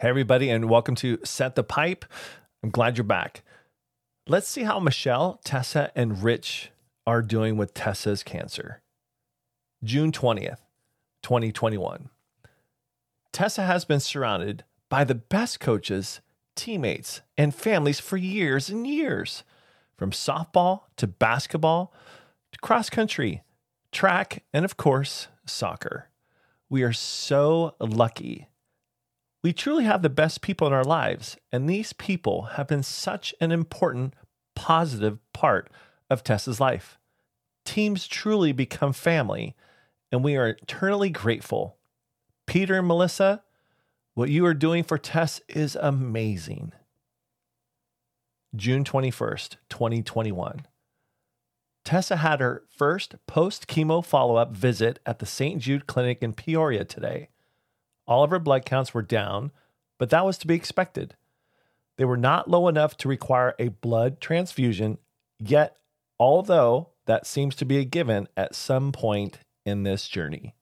Hey, everybody, and welcome to Set the Pipe. I'm glad you're back. Let's see how Michelle, Tessa, and Rich are doing with Tessa's cancer. June 20th, 2021. Tessa has been surrounded by the best coaches, teammates, and families for years and years. From softball to basketball to cross country, track, and of course, soccer. We are so lucky we truly have the best people in our lives, and these people have been such an important, positive part of Tessa's life. Teams truly become family, and we are eternally grateful. Peter and Melissa, what you are doing for Tess is amazing. June 21st, 2021. Tessa had her first post chemo follow up visit at the St. Jude Clinic in Peoria today. All of her blood counts were down, but that was to be expected. They were not low enough to require a blood transfusion, yet, although that seems to be a given at some point in this journey.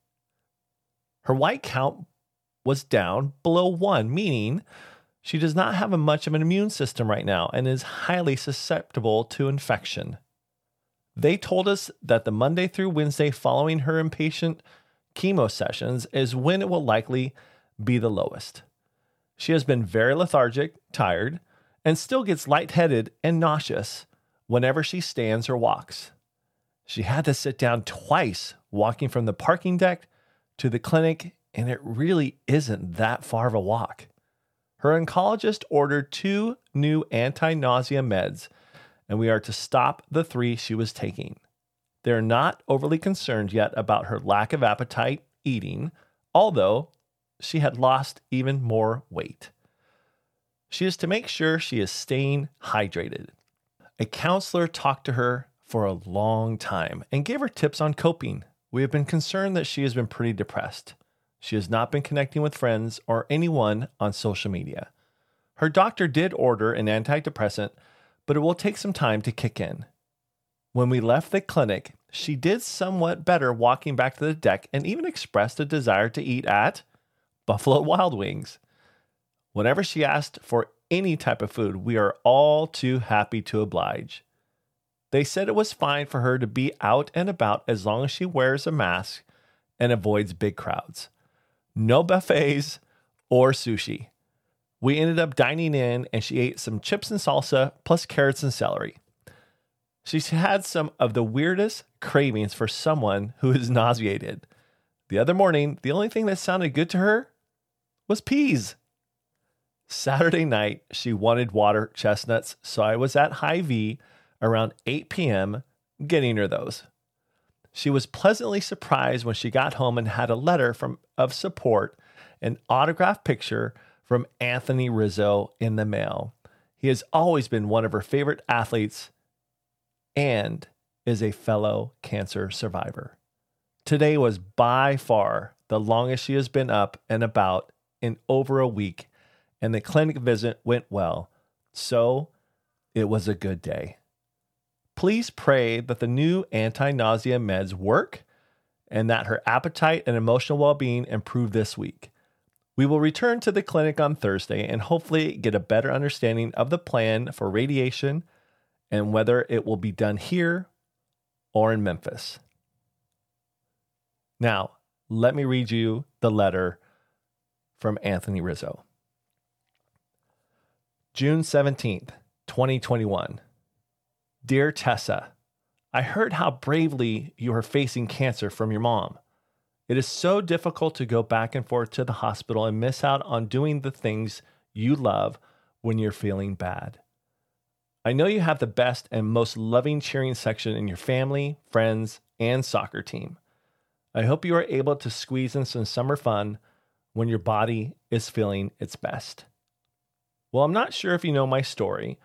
Her white count was down below one, meaning she does not have a much of an immune system right now and is highly susceptible to infection. They told us that the Monday through Wednesday following her inpatient chemo sessions is when it will likely be the lowest. She has been very lethargic, tired, and still gets lightheaded and nauseous whenever she stands or walks. She had to sit down twice walking from the parking deck to the clinic, and it really isn't that far of a walk. Her oncologist ordered two new anti nausea meds, and we are to stop the three she was taking. They're not overly concerned yet about her lack of appetite eating, although she had lost even more weight. She is to make sure she is staying hydrated. A counselor talked to her for a long time and gave her tips on coping. We have been concerned that she has been pretty depressed. She has not been connecting with friends or anyone on social media. Her doctor did order an antidepressant, but it will take some time to kick in. When we left the clinic, she did somewhat better walking back to the deck and even expressed a desire to eat at Buffalo Wild Wings. Whenever she asked for any type of food, we are all too happy to oblige. They said it was fine for her to be out and about as long as she wears a mask and avoids big crowds. No buffets or sushi. We ended up dining in and she ate some chips and salsa plus carrots and celery. She's had some of the weirdest cravings for someone who is nauseated. The other morning, the only thing that sounded good to her was peas. Saturday night, she wanted water chestnuts, so I was at Hy-Vee around 8 p.m. getting her those. She was pleasantly surprised when she got home and had a letter from of support, an autographed picture from Anthony Rizzo in the mail. He has always been one of her favorite athletes and is a fellow cancer survivor. Today was by far the longest she has been up and about in over a week, and the clinic visit went well. So it was a good day. Please pray that the new anti nausea meds work and that her appetite and emotional well being improve this week. We will return to the clinic on Thursday and hopefully get a better understanding of the plan for radiation and whether it will be done here or in Memphis. Now, let me read you the letter from Anthony Rizzo. June 17th, 2021. Dear Tessa, I heard how bravely you are facing cancer from your mom. It is so difficult to go back and forth to the hospital and miss out on doing the things you love when you're feeling bad. I know you have the best and most loving cheering section in your family, friends, and soccer team. I hope you are able to squeeze in some summer fun when your body is feeling its best. Well, I'm not sure if you know my story,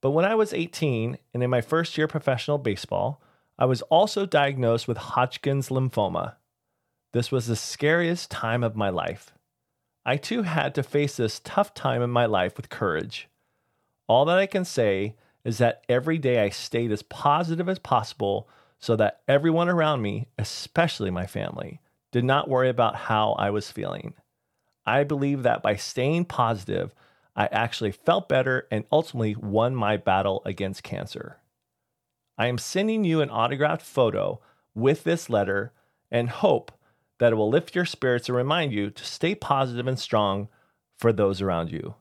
but when I was 18 and in my first year of professional baseball, I was also diagnosed with Hodgkin's lymphoma. This was the scariest time of my life. I too had to face this tough time in my life with courage. All that I can say is that every day I stayed as positive as possible so that everyone around me, especially my family, did not worry about how I was feeling. I believe that by staying positive, I actually felt better and ultimately won my battle against cancer. I am sending you an autographed photo with this letter and hope that it will lift your spirits and remind you to stay positive and strong for those around you.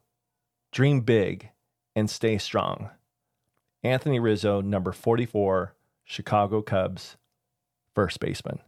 Dream big and stay strong. Anthony Rizzo, number 44, Chicago Cubs, first baseman.